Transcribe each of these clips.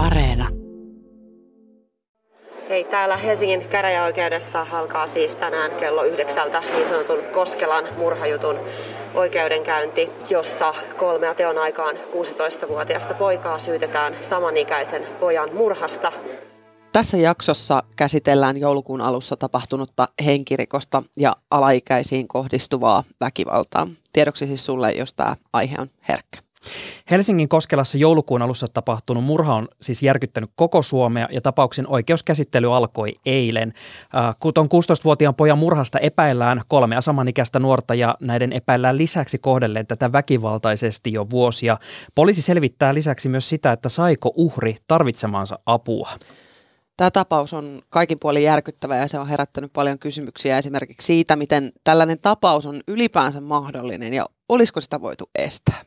Areena. Hei, täällä Helsingin käräjäoikeudessa alkaa siis tänään kello yhdeksältä niin sanotun Koskelan murhajutun oikeudenkäynti, jossa kolmea teon aikaan 16-vuotiaasta poikaa syytetään samanikäisen pojan murhasta. Tässä jaksossa käsitellään joulukuun alussa tapahtunutta henkirikosta ja alaikäisiin kohdistuvaa väkivaltaa. Tiedoksi siis sulle, jos tämä aihe on herkkä. Helsingin Koskelassa joulukuun alussa tapahtunut murha on siis järkyttänyt koko Suomea ja tapauksen oikeuskäsittely alkoi eilen. Äh, kun 16-vuotiaan pojan murhasta epäillään kolmea samanikäistä nuorta ja näiden epäillään lisäksi kohdelleen tätä väkivaltaisesti jo vuosia. Poliisi selvittää lisäksi myös sitä, että saiko uhri tarvitsemaansa apua. Tämä tapaus on kaikin puolin järkyttävä ja se on herättänyt paljon kysymyksiä esimerkiksi siitä, miten tällainen tapaus on ylipäänsä mahdollinen ja olisiko sitä voitu estää.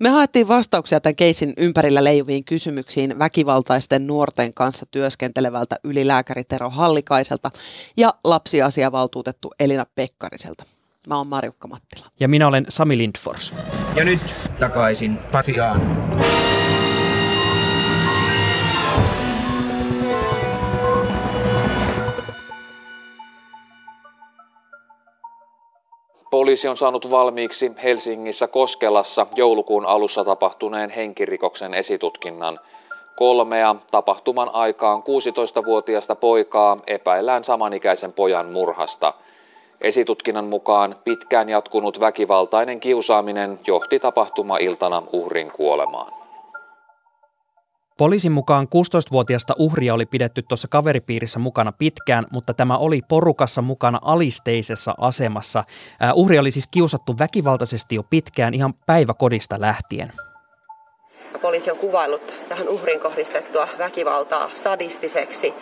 Me haettiin vastauksia tämän keisin ympärillä leijuviin kysymyksiin väkivaltaisten nuorten kanssa työskentelevältä ylilääkäri Tero Hallikaiselta ja lapsiasiavaltuutettu Elina Pekkariselta. Mä oon Marjukka Mattila. Ja minä olen Sami Lindfors. Ja nyt takaisin Pasiaan. Poliisi on saanut valmiiksi Helsingissä Koskelassa joulukuun alussa tapahtuneen henkirikoksen esitutkinnan. Kolmea tapahtuman aikaan 16-vuotiaasta poikaa epäillään samanikäisen pojan murhasta. Esitutkinnan mukaan pitkään jatkunut väkivaltainen kiusaaminen johti tapahtuma-iltana uhrin kuolemaan. Poliisin mukaan 16-vuotiaasta uhria oli pidetty tuossa kaveripiirissä mukana pitkään, mutta tämä oli porukassa mukana alisteisessa asemassa. Uh, uhri oli siis kiusattu väkivaltaisesti jo pitkään ihan päiväkodista lähtien. Poliisi on kuvaillut tähän uhrin kohdistettua väkivaltaa sadistiseksi,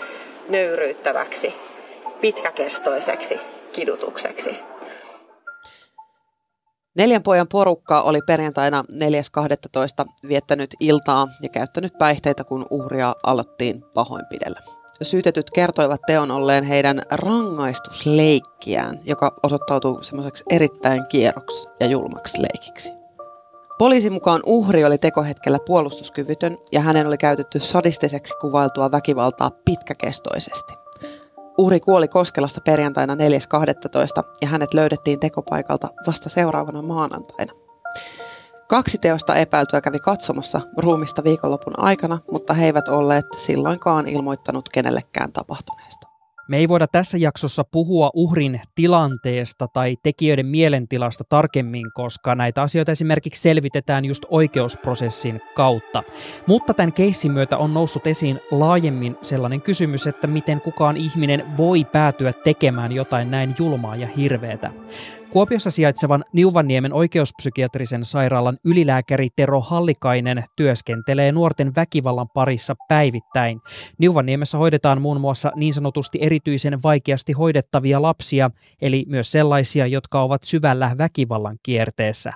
nöyryyttäväksi, pitkäkestoiseksi kidutukseksi. Neljän pojan porukka oli perjantaina 4.12. viettänyt iltaa ja käyttänyt päihteitä, kun uhria aloittiin pahoinpidellä. Syytetyt kertoivat teon olleen heidän rangaistusleikkiään, joka osoittautui semmoiseksi erittäin kierroksi ja julmaksi leikiksi. Poliisin mukaan uhri oli tekohetkellä puolustuskyvytön ja hänen oli käytetty sadistiseksi kuvailtua väkivaltaa pitkäkestoisesti. Uhri kuoli Koskelasta perjantaina 4.12. ja hänet löydettiin tekopaikalta vasta seuraavana maanantaina. Kaksi teosta epäiltyä kävi katsomassa ruumista viikonlopun aikana, mutta he eivät olleet silloinkaan ilmoittanut kenellekään tapahtuneesta. Me ei voida tässä jaksossa puhua uhrin tilanteesta tai tekijöiden mielentilasta tarkemmin, koska näitä asioita esimerkiksi selvitetään just oikeusprosessin kautta. Mutta tämän keissin myötä on noussut esiin laajemmin sellainen kysymys, että miten kukaan ihminen voi päätyä tekemään jotain näin julmaa ja hirveätä. Kuopiossa sijaitsevan Niuvanniemen oikeuspsykiatrisen sairaalan ylilääkäri Tero Hallikainen työskentelee nuorten väkivallan parissa päivittäin. Niuvanniemessä hoidetaan muun muassa niin sanotusti erityisen vaikeasti hoidettavia lapsia, eli myös sellaisia, jotka ovat syvällä väkivallan kierteessä.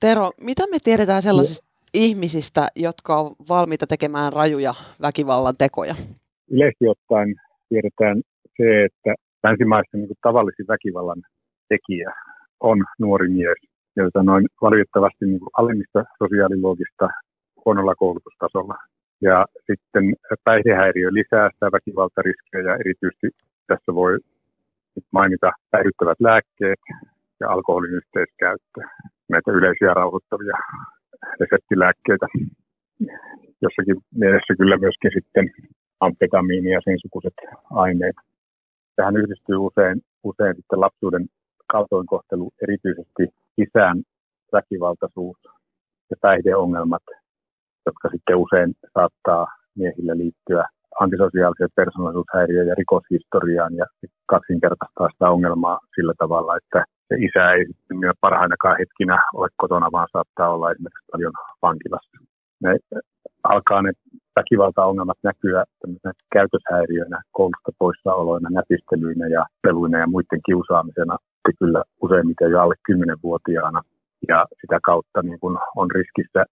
Tero, mitä me tiedetään sellaisista no. ihmisistä, jotka ovat valmiita tekemään rajuja väkivallan tekoja? Yleisesti ottaen tiedetään se, että länsimaissa niin tavallisin väkivallan tekijä on nuori mies, jota noin valitettavasti niin kuin alemmista sosiaaliluokista huonolla koulutustasolla. Ja sitten päihdehäiriö lisää sitä väkivaltariskiä ja erityisesti tässä voi mainita päihdyttävät lääkkeet ja alkoholin yhteiskäyttö, näitä yleisiä rauhoittavia reseptilääkkeitä. Jossakin mielessä kyllä myöskin sitten amfetamiini ja sen sukuiset aineet. Tähän yhdistyy usein, usein sitten lapsuuden kaltoinkohtelu, erityisesti isän väkivaltaisuus ja päihdeongelmat, jotka sitten usein saattaa miehillä liittyä antisosiaaliseen persoonallisuushäiriöön ja rikoshistoriaan ja kaksinkertaistaa sitä ongelmaa sillä tavalla, että se isä ei sitten parhainakaan hetkinä ole kotona, vaan saattaa olla esimerkiksi paljon vankilassa. Ne alkaa ne väkivaltaongelmat näkyä käytöshäiriöinä, koulusta poissaoloina, näpistelyinä ja peluina ja muiden kiusaamisena kyllä useimmiten jo alle 10-vuotiaana. Ja sitä kautta niin kun on riskissä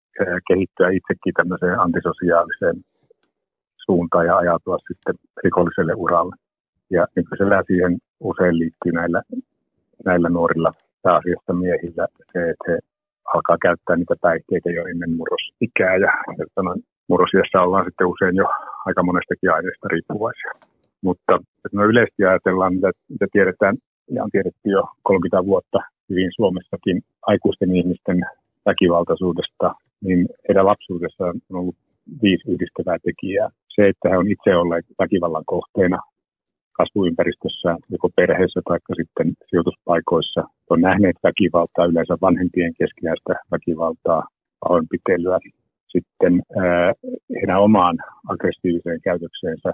kehittyä itsekin tämmöiseen antisosiaaliseen suuntaan ja ajatua sitten rikolliselle uralle. Ja nykyisellä siihen usein liittyy näillä, näillä nuorilla pääasiassa miehillä se, että he alkaa käyttää niitä päihteitä jo ennen murrosikää ja murrosiassa ollaan sitten usein jo aika monestakin aineesta riippuvaisia. Mutta no yleisesti ajatellaan, mitä, mitä tiedetään ja on tiedetty jo 30 vuotta hyvin Suomessakin aikuisten ihmisten väkivaltaisuudesta, niin heidän lapsuudessaan on ollut viisi yhdistävää tekijää. Se, että he on itse olleet väkivallan kohteena kasvuympäristössä, joko perheessä tai sitten sijoituspaikoissa, on nähneet väkivaltaa, yleensä vanhempien keskinäistä väkivaltaa, pahoinpitelyä. Sitten heidän omaan aggressiiviseen käytökseensä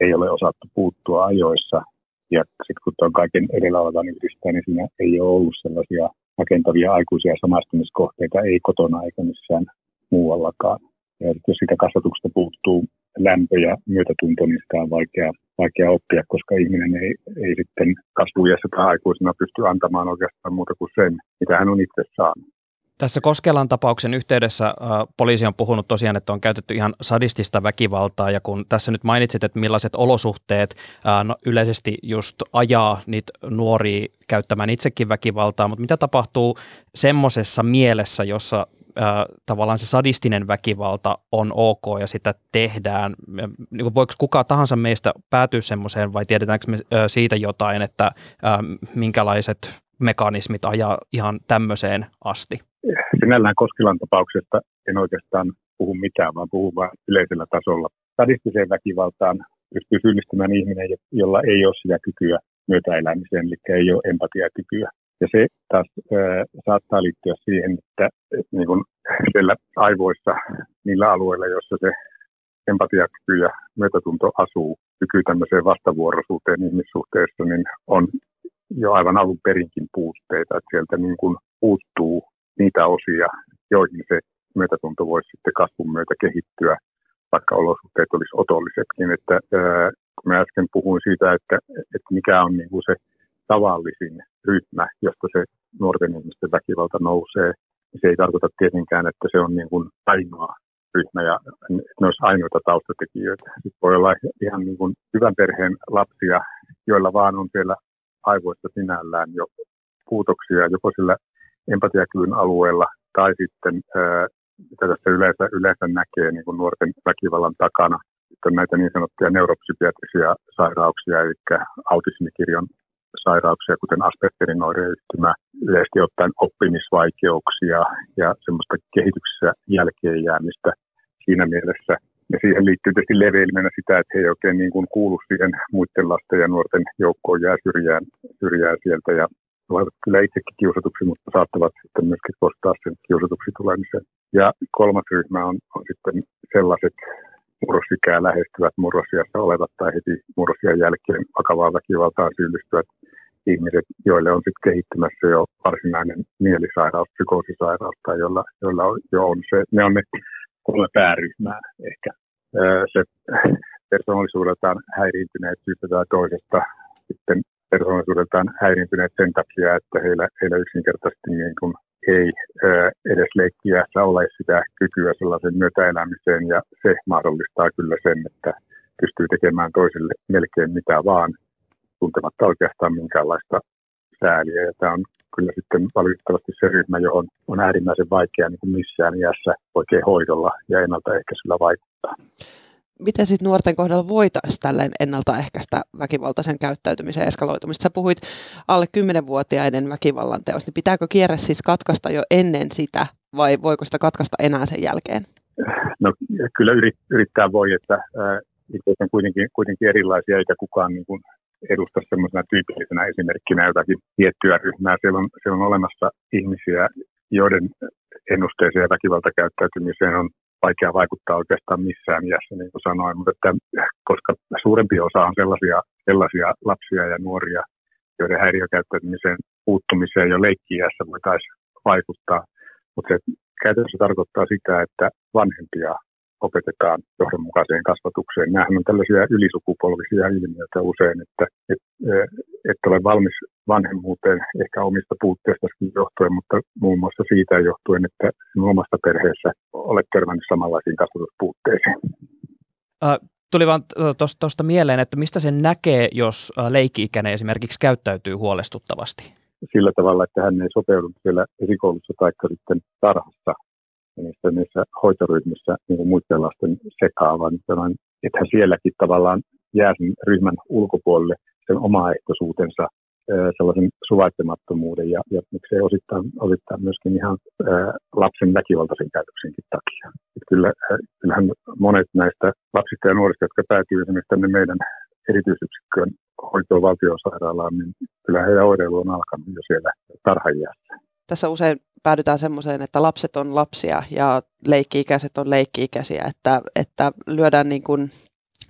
ei ole osattu puuttua ajoissa. Ja sitten kun tuon kaiken edellä olevan yhdistää, niin siinä ei ole ollut sellaisia rakentavia aikuisia samastumiskohteita, ei kotona eikä missään muuallakaan. Ja jos sitä kasvatuksesta puuttuu lämpö ja myötätunto, niin sitä on vaikea, vaikea oppia, koska ihminen ei, ei sitten kasvuiässä tai aikuisena pysty antamaan oikeastaan muuta kuin sen, mitä hän on itse saanut. Tässä Koskelan tapauksen yhteydessä äh, poliisi on puhunut tosiaan, että on käytetty ihan sadistista väkivaltaa ja kun tässä nyt mainitsit, että millaiset olosuhteet äh, no, yleisesti just ajaa niitä nuoria käyttämään itsekin väkivaltaa, mutta mitä tapahtuu semmoisessa mielessä, jossa äh, tavallaan se sadistinen väkivalta on ok ja sitä tehdään. Niin voiko kuka tahansa meistä päätyä semmoiseen vai tiedetäänkö me äh, siitä jotain, että äh, minkälaiset mekanismit ajaa ihan tämmöiseen asti? Sinällään Koskilan tapauksesta en oikeastaan puhu mitään, vaan puhun vain yleisellä tasolla. Sadistiseen väkivaltaan pystyy syyllistymään ihminen, jolla ei ole sitä kykyä myötäelämiseen, eli ei ole empatiakykyä. Ja se taas ää, saattaa liittyä siihen, että et, niin kun siellä aivoissa, niillä alueilla, joissa se empatiakyky ja myötätunto asuu, kyky tämmöiseen vastavuoroisuuteen ihmissuhteessa, niin on jo aivan alun perinkin puutteita, että sieltä niin kuin puuttuu niitä osia, joihin se myötätunto voisi sitten kasvun myötä kehittyä, vaikka olosuhteet olisi otollisetkin. Että, ää, kun mä äsken puhuin siitä, että, että mikä on niin kuin se tavallisin ryhmä, josta se nuorten ihmisten väkivalta nousee, niin se ei tarkoita tietenkään, että se on niin kuin ainoa ryhmä ja ne olisi ainoita taustatekijöitä. Sitten voi olla ihan niin kuin hyvän perheen lapsia, joilla vaan on siellä aivoissa sinällään jo puutoksia joko sillä empatiakyvyn alueella tai sitten, mitä tässä yleensä, yleensä näkee niin kuin nuorten väkivallan takana, sitten näitä niin sanottuja neuropsykiatrisia sairauksia, eli autismikirjon sairauksia, kuten Aspergerin oireyhtymä, yleisesti ottaen oppimisvaikeuksia ja semmoista kehityksessä jälkeen jäämistä siinä mielessä. Ja siihen liittyy tietysti leveilmenä sitä, että he ei oikein niin kuin kuulu siihen muiden lasten ja nuorten joukkoon jää syrjään, syrjään sieltä ja tulevat kyllä itsekin kiusatuksi, mutta saattavat sitten myöskin kostaa sen kiusatuksi tulemisen. Ja kolmas ryhmä on, on sitten sellaiset murrosikää lähestyvät murrosiassa olevat tai heti murrosian jälkeen vakavaa väkivaltaan syyllistyvät ihmiset, joille on sitten kehittymässä jo varsinainen mielisairaus, psykoosisairaus tai joilla, joilla on, jo on se, ne on ne kolme pääryhmää ehkä. Se persoonallisuudeltaan häiriintyneet syystä tai toisesta, persoonallisuudeltaan häiriintyneet sen takia, että heillä, heillä yksinkertaisesti niin kuin ei edes leikkiässä ole sitä kykyä sellaisen myötäelämiseen ja se mahdollistaa kyllä sen, että pystyy tekemään toisille melkein mitä vaan tuntematta oikeastaan minkäänlaista sääliä. Ja tämä on kyllä sitten valitettavasti se ryhmä, johon on äärimmäisen vaikea niin kuin missään iässä oikein hoidolla ja ennaltaehkäisyllä vaikuttaa. Miten sitten nuorten kohdalla voitaisiin tälleen ennaltaehkäistä väkivaltaisen käyttäytymisen eskaloitumista? Sä puhuit alle 10-vuotiaiden väkivallan teosta, niin pitääkö kierre siis katkaista jo ennen sitä vai voiko sitä katkaista enää sen jälkeen? No kyllä yrittää voi, että ihmiset on kuitenkin, kuitenkin erilaisia eikä kukaan niin kuin edusta semmoisena tyypillisenä esimerkkinä jotakin tiettyä ryhmää. Siellä on, siellä on olemassa ihmisiä, joiden ennusteeseen ja väkivaltakäyttäytymiseen on vaikea vaikuttaa oikeastaan missään iässä, niin kuin sanoin, mutta että, koska suurempi osa on sellaisia, sellaisia lapsia ja nuoria, joiden häiriökäyttäytymiseen puuttumiseen jo leikkiässä voitaisiin vaikuttaa. Mutta se käytännössä tarkoittaa sitä, että vanhempia opetetaan johdonmukaiseen kasvatukseen. Nämähän on tällaisia ylisukupolvisia ilmiöitä usein, että et, et ole valmis vanhemmuuteen ehkä omista puutteistakin johtuen, mutta muun muassa siitä johtuen, että sinun omasta perheessä olet törmännyt samanlaisiin kasvatuspuutteisiin. Äh, tuli vaan tuosta mieleen, että mistä sen näkee, jos leikki-ikäinen esimerkiksi käyttäytyy huolestuttavasti? Sillä tavalla, että hän ei sopeudu siellä esikoulussa tai sitten tarhassa niissä, niissä hoitoryhmissä niin kuin muiden lasten sekaan, vaan että hän sielläkin tavallaan jää sen ryhmän ulkopuolelle sen omaehtoisuutensa sellaisen suvaitsemattomuuden ja, ja miksei osittain, osittain myöskin ihan lapsen väkivaltaisen käytöksenkin takia. Et kyllä, kyllähän monet näistä lapsista ja nuorista, jotka päätyy esimerkiksi tänne meidän erityisyksikköön hoitoon valtiosairaalaan, niin kyllä heidän oireilu on alkanut jo siellä tarhajäässä. Tässä usein päädytään semmoiseen, että lapset on lapsia ja leikki-ikäiset on leikki-ikäisiä, että, että lyödään niin kuin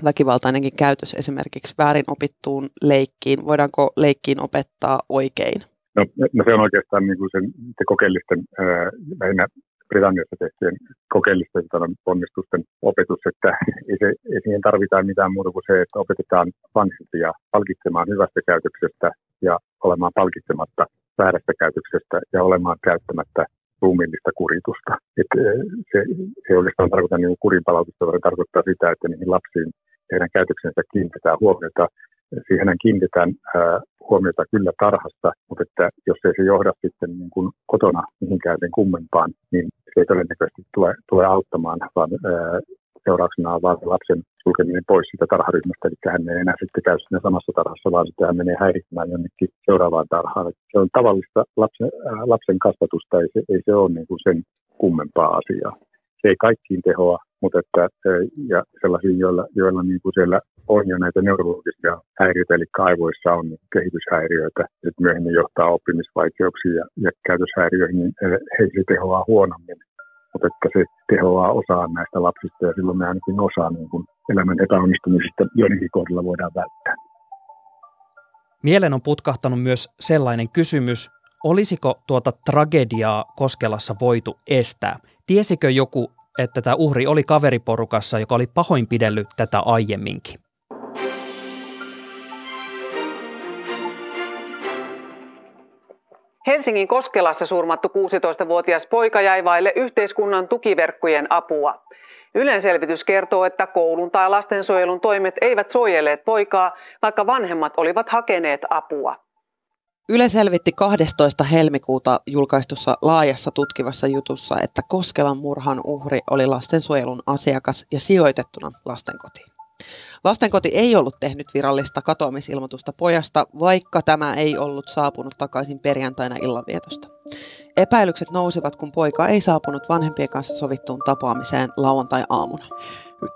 väkivaltainenkin käytös esimerkiksi väärin opittuun leikkiin. Voidaanko leikkiin opettaa oikein? No, no se on oikeastaan niin kuin sen, se kokeellisten, ää, lähinnä Britanniassa tehtyjen kokeellisten onnistusten opetus, että ei, se, ei siihen tarvitaan mitään muuta kuin se, että opetetaan vanhempia palkitsemaan hyvästä käytöksestä ja olemaan palkitsematta väärästä käytöksestä ja olemaan käyttämättä ruumiillista kuritusta. Et se, se oikeastaan tarkoita niin kurinpalautusta, vaan tarkoittaa sitä, että niihin lapsiin heidän käytöksensä kiinnitetään huomiota. Siihen kiinnitetään ää, huomiota kyllä tarhasta, mutta että jos ei se johda sitten niin kuin kotona mihinkään sen kummempaan, niin se ei todennäköisesti tule, tule auttamaan, vaan seurauksena on vaan lapsen sulkeminen pois siitä tarharyhmästä, eli hän ei enää sitten käy siinä samassa tarhassa, vaan sitten hän menee häiritsemään jonnekin seuraavaan tarhaan. Se on tavallista lapsen, lapsen kasvatusta, ei se, ei se ole niin kuin sen kummempaa asiaa. Se ei kaikkiin tehoa, mutta että, ja sellaisia, joilla, joilla niin kuin siellä on jo näitä neurologisia häiriöitä, eli aivoissa on kehityshäiriöitä, että myöhemmin johtaa oppimisvaikeuksiin ja, ja käytöshäiriöihin, niin he se tehoaa huonommin. Mutta että se tehoaa osaan näistä lapsista ja silloin me ainakin osaa niin kuin elämän epäonnistumisista joidenkin kohdilla voidaan välttää. Mielen on putkahtanut myös sellainen kysymys, olisiko tuota tragediaa Koskelassa voitu estää? Tiesikö joku että tämä uhri oli kaveriporukassa, joka oli pahoinpidellyt tätä aiemminkin. Helsingin Koskelassa surmattu 16-vuotias poika jäi vaille yhteiskunnan tukiverkkojen apua. Ylen selvitys kertoo, että koulun tai lastensuojelun toimet eivät suojelleet poikaa, vaikka vanhemmat olivat hakeneet apua. Yle selvitti 12. helmikuuta julkaistussa laajassa tutkivassa jutussa, että Koskelan murhan uhri oli lastensuojelun asiakas ja sijoitettuna lastenkotiin. Lastenkoti ei ollut tehnyt virallista katoamisilmoitusta pojasta, vaikka tämä ei ollut saapunut takaisin perjantaina illanvietosta. Epäilykset nousivat, kun poika ei saapunut vanhempien kanssa sovittuun tapaamiseen lauantai-aamuna.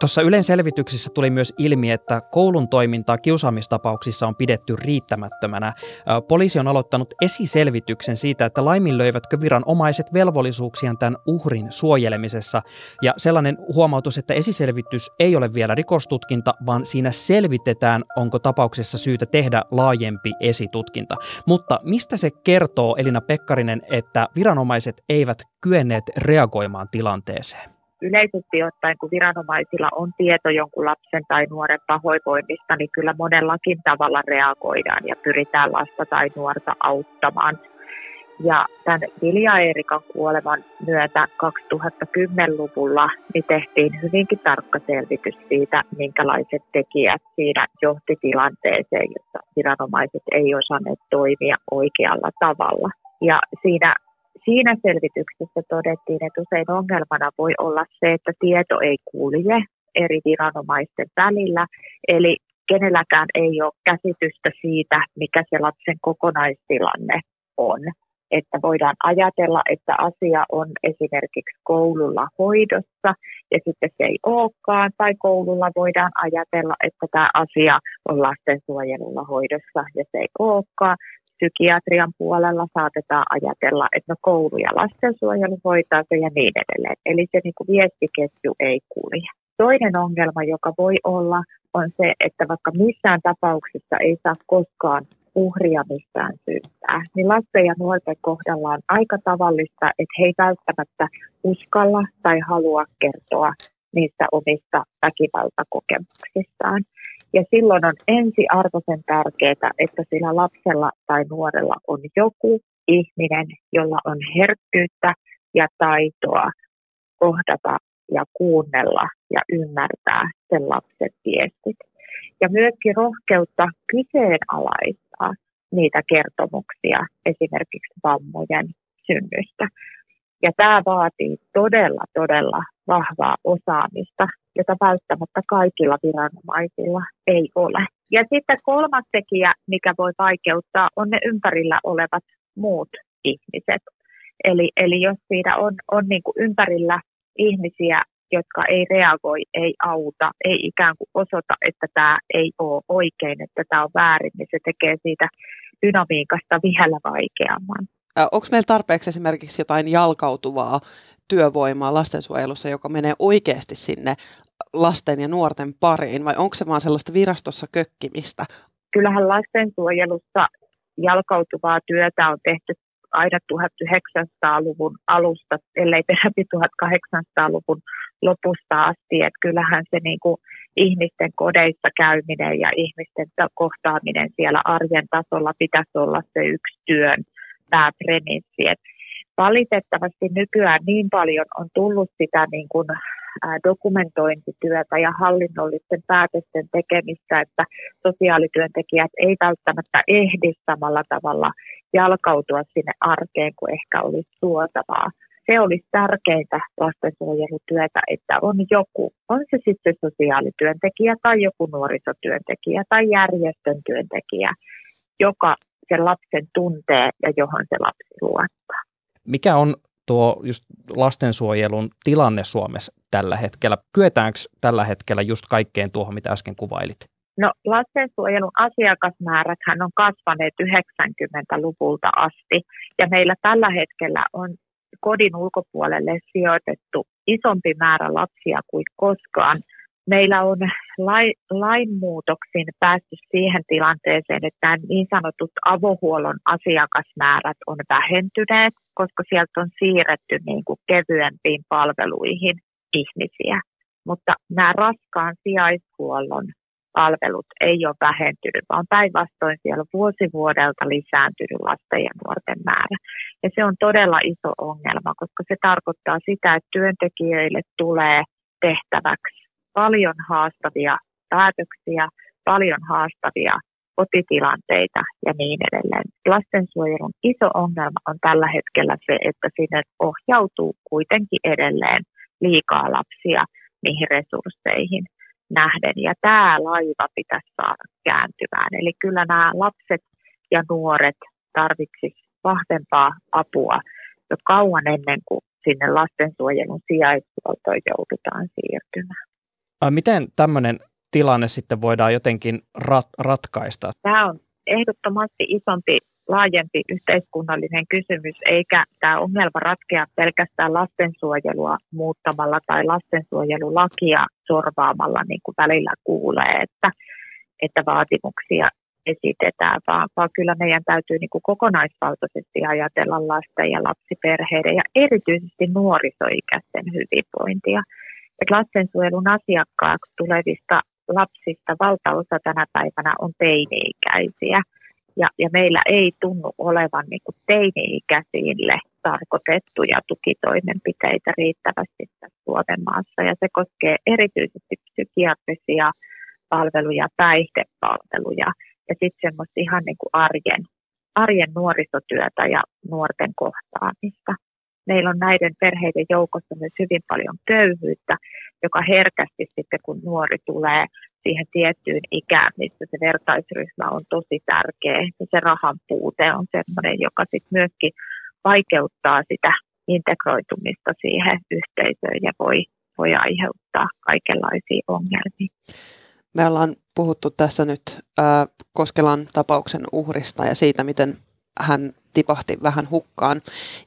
Tuossa Ylen selvityksissä tuli myös ilmi, että koulun toimintaa kiusaamistapauksissa on pidetty riittämättömänä. Poliisi on aloittanut esiselvityksen siitä, että laiminlöivätkö viranomaiset velvollisuuksiaan tämän uhrin suojelemisessa. Ja sellainen huomautus, että esiselvitys ei ole vielä rikostutkinta, vaan siinä selvitetään, onko tapauksessa syytä tehdä laajempi esitutkinta. Mutta mistä se kertoo, Elina Pekkarinen, että viranomaiset eivät kyenneet reagoimaan tilanteeseen? yleisesti ottaen, kun viranomaisilla on tieto jonkun lapsen tai nuoren pahoinvoinnista, niin kyllä monellakin tavalla reagoidaan ja pyritään lasta tai nuorta auttamaan. Ja tämän Vilja Eerikan kuoleman myötä 2010-luvulla niin tehtiin hyvinkin tarkka selvitys siitä, minkälaiset tekijät siinä johti tilanteeseen, jossa viranomaiset ei osanneet toimia oikealla tavalla. Ja siinä siinä selvityksessä todettiin, että usein ongelmana voi olla se, että tieto ei kulje eri viranomaisten välillä, eli kenelläkään ei ole käsitystä siitä, mikä se lapsen kokonaistilanne on. Että voidaan ajatella, että asia on esimerkiksi koululla hoidossa ja sitten se ei olekaan, tai koululla voidaan ajatella, että tämä asia on lastensuojelulla hoidossa ja se ei olekaan, psykiatrian puolella saatetaan ajatella, että no koulu ja lastensuojelu hoitaa se ja niin edelleen. Eli se niin kuin viestiketju ei kulje. Toinen ongelma, joka voi olla, on se, että vaikka missään tapauksessa ei saa koskaan uhria mistään syyttää, niin lasten ja nuorten kohdalla on aika tavallista, että he ei välttämättä uskalla tai halua kertoa niistä omista väkivaltakokemuksistaan. Ja silloin on ensiarvoisen tärkeää, että sillä lapsella tai nuorella on joku ihminen, jolla on herkkyyttä ja taitoa kohdata ja kuunnella ja ymmärtää sen lapsen viestit. Ja myöskin rohkeutta kyseenalaistaa niitä kertomuksia esimerkiksi vammojen synnystä. Ja tämä vaatii todella, todella vahvaa osaamista, jota välttämättä kaikilla viranomaisilla ei ole. Ja sitten kolmas tekijä, mikä voi vaikeuttaa, on ne ympärillä olevat muut ihmiset. Eli, eli jos siinä on, on niin kuin ympärillä ihmisiä, jotka ei reagoi, ei auta, ei ikään kuin osoita, että tämä ei ole oikein, että tämä on väärin, niin se tekee siitä dynamiikasta vielä vaikeamman. Onko meillä tarpeeksi esimerkiksi jotain jalkautuvaa työvoimaa lastensuojelussa, joka menee oikeasti sinne lasten ja nuorten pariin, vai onko se vaan sellaista virastossa kökkimistä? Kyllähän lastensuojelussa jalkautuvaa työtä on tehty aina 1900-luvun alusta, ellei peräti 1800-luvun lopusta asti. Että kyllähän se niin kuin ihmisten kodeissa käyminen ja ihmisten kohtaaminen siellä arjen tasolla pitäisi olla se yksi työn pääpremissi. Et valitettavasti nykyään niin paljon on tullut sitä niin kuin dokumentointityötä ja hallinnollisten päätösten tekemistä, että sosiaalityöntekijät ei välttämättä ehdi samalla tavalla jalkautua sinne arkeen kuin ehkä olisi suotavaa. Se olisi tärkeintä lastensuojelutyötä, että on joku, on se sitten sosiaalityöntekijä tai joku nuorisotyöntekijä tai järjestön työntekijä, joka sen lapsen tuntee ja johon se lapsi luottaa. Mikä on tuo just lastensuojelun tilanne Suomessa tällä hetkellä? Kyetäänkö tällä hetkellä just kaikkeen tuohon, mitä äsken kuvailit? No lastensuojelun asiakasmäärät on kasvaneet 90-luvulta asti ja meillä tällä hetkellä on kodin ulkopuolelle sijoitettu isompi määrä lapsia kuin koskaan – meillä on lai, lainmuutoksin päästy siihen tilanteeseen, että niin sanotut avohuollon asiakasmäärät on vähentyneet, koska sieltä on siirretty niin kuin kevyempiin palveluihin ihmisiä. Mutta nämä raskaan sijaishuollon palvelut ei ole vähentynyt, vaan päinvastoin siellä vuosivuodelta lisääntynyt lasten ja nuorten määrä. Ja se on todella iso ongelma, koska se tarkoittaa sitä, että työntekijöille tulee tehtäväksi paljon haastavia päätöksiä, paljon haastavia kotitilanteita ja niin edelleen. Lastensuojelun iso ongelma on tällä hetkellä se, että sinne ohjautuu kuitenkin edelleen liikaa lapsia niihin resursseihin nähden. Ja tämä laiva pitäisi saada kääntymään. Eli kyllä nämä lapset ja nuoret tarvitsisivat vahvempaa apua jo kauan ennen kuin sinne lastensuojelun sijaishuoltoon joudutaan siirtymään. Miten tämmöinen tilanne sitten voidaan jotenkin rat- ratkaista? Tämä on ehdottomasti isompi, laajempi yhteiskunnallinen kysymys, eikä tämä ongelma ratkea pelkästään lastensuojelua muuttamalla tai lastensuojelulakia sorvaamalla, niin kuin välillä kuulee, että, että vaatimuksia esitetään, vaan, vaan kyllä meidän täytyy niin kuin kokonaisvaltaisesti ajatella lasten ja lapsiperheiden ja erityisesti nuorisoikäisten hyvinvointia että lastensuojelun asiakkaaksi tulevista lapsista valtaosa tänä päivänä on teini-ikäisiä. Ja, ja meillä ei tunnu olevan niin kuin teini-ikäisille tarkoitettuja tukitoimenpiteitä riittävästi tässä Suomen maassa. Ja se koskee erityisesti psykiatrisia palveluja, päihdepalveluja ja sitten semmoista ihan niin kuin arjen, arjen nuorisotyötä ja nuorten kohtaamista meillä on näiden perheiden joukossa myös hyvin paljon köyhyyttä, joka herkästi sitten kun nuori tulee siihen tiettyyn ikään, missä se vertaisryhmä on tosi tärkeä, ja se rahan puute on sellainen, joka sitten myöskin vaikeuttaa sitä integroitumista siihen yhteisöön ja voi, voi aiheuttaa kaikenlaisia ongelmia. Me ollaan puhuttu tässä nyt äh, Koskelan tapauksen uhrista ja siitä, miten hän tipahti vähän hukkaan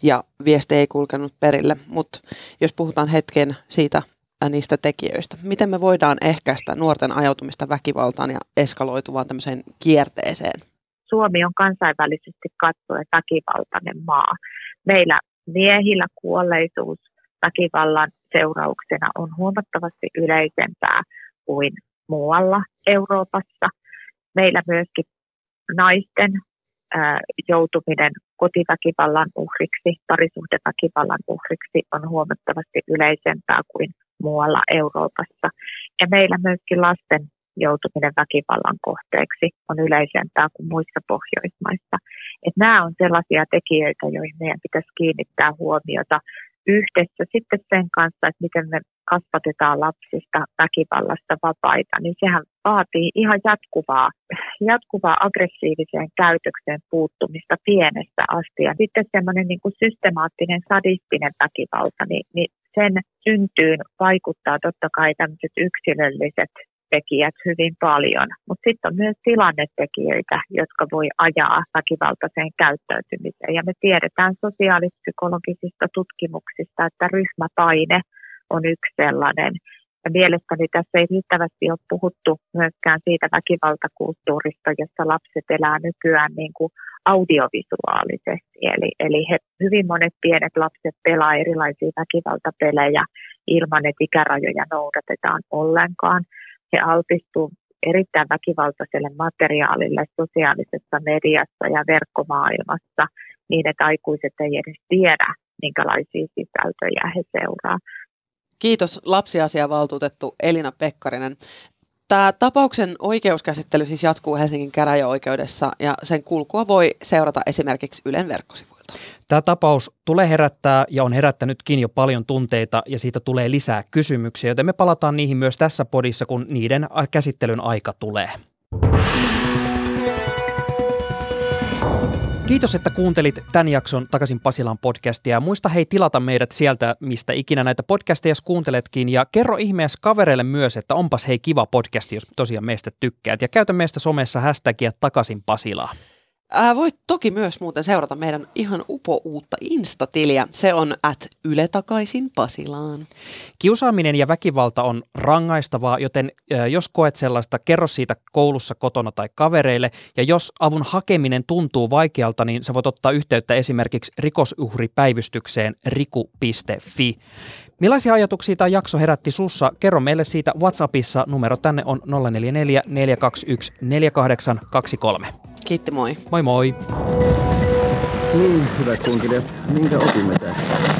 ja viesti ei kulkenut perille. Mutta jos puhutaan hetken siitä äh, niistä tekijöistä, miten me voidaan ehkäistä nuorten ajautumista väkivaltaan ja eskaloituvaan tämmöiseen kierteeseen? Suomi on kansainvälisesti katsoen väkivaltainen maa. Meillä miehillä kuolleisuus väkivallan seurauksena on huomattavasti yleisempää kuin muualla Euroopassa. Meillä myöskin naisten joutuminen kotiväkivallan uhriksi, parisuhdeväkivallan uhriksi on huomattavasti yleisempää kuin muualla Euroopassa. Ja meillä myöskin lasten joutuminen väkivallan kohteeksi on yleisempää kuin muissa Pohjoismaissa. Et nämä on sellaisia tekijöitä, joihin meidän pitäisi kiinnittää huomiota yhdessä sitten sen kanssa, että miten me kasvatetaan lapsista väkivallasta vapaita, niin sehän vaatii ihan jatkuvaa, jatkuvaa aggressiiviseen käytökseen puuttumista pienestä asti. Ja sitten semmoinen niin kuin systemaattinen sadistinen väkivalta, niin, niin sen syntyyn vaikuttaa totta kai tämmöiset yksilölliset tekijät hyvin paljon, mutta sitten on myös tilannetekijöitä, jotka voi ajaa väkivaltaiseen käyttäytymiseen. Ja me tiedetään sosiaalipsykologisista tutkimuksista, että ryhmäpaine on yksi sellainen. Ja mielestäni tässä ei riittävästi ole puhuttu myöskään siitä väkivaltakulttuurista, jossa lapset elää nykyään niin kuin audiovisuaalisesti. Eli, eli he, hyvin monet pienet lapset pelaa erilaisia väkivaltapelejä ilman, että ikärajoja noudatetaan ollenkaan he altistuu erittäin väkivaltaiselle materiaalille sosiaalisessa mediassa ja verkkomaailmassa niin, että aikuiset ei edes tiedä, minkälaisia sisältöjä he seuraa. Kiitos lapsiasiavaltuutettu Elina Pekkarinen. Tämä tapauksen oikeuskäsittely siis jatkuu Helsingin käräjäoikeudessa ja sen kulkua voi seurata esimerkiksi Ylen verkkosivuilta. Tämä tapaus tulee herättää ja on herättänytkin jo paljon tunteita ja siitä tulee lisää kysymyksiä, joten me palataan niihin myös tässä podissa, kun niiden käsittelyn aika tulee. Kiitos, että kuuntelit tämän jakson Takaisin Pasilan podcastia. Muista hei tilata meidät sieltä, mistä ikinä näitä podcasteja kuunteletkin. Ja kerro ihmeessä kavereille myös, että onpas hei kiva podcasti, jos tosiaan meistä tykkäät. Ja käytä meistä somessa hashtagia Takaisin Pasilaa. Ää, voit toki myös muuten seurata meidän ihan upo-uutta Insta-tiliä. Se on at Yle takaisin Pasilaan. Kiusaaminen ja väkivalta on rangaistavaa, joten jos koet sellaista, kerro siitä koulussa, kotona tai kavereille. Ja jos avun hakeminen tuntuu vaikealta, niin sä voit ottaa yhteyttä esimerkiksi rikosuhripäivystykseen riku.fi. Millaisia ajatuksia tämä jakso herätti sussa? Kerro meille siitä WhatsAppissa. Numero tänne on 044 421 4823. Kiitti, moi. Moi moi. Niin, hyvät kuuntelijat, minkä opimme tästä?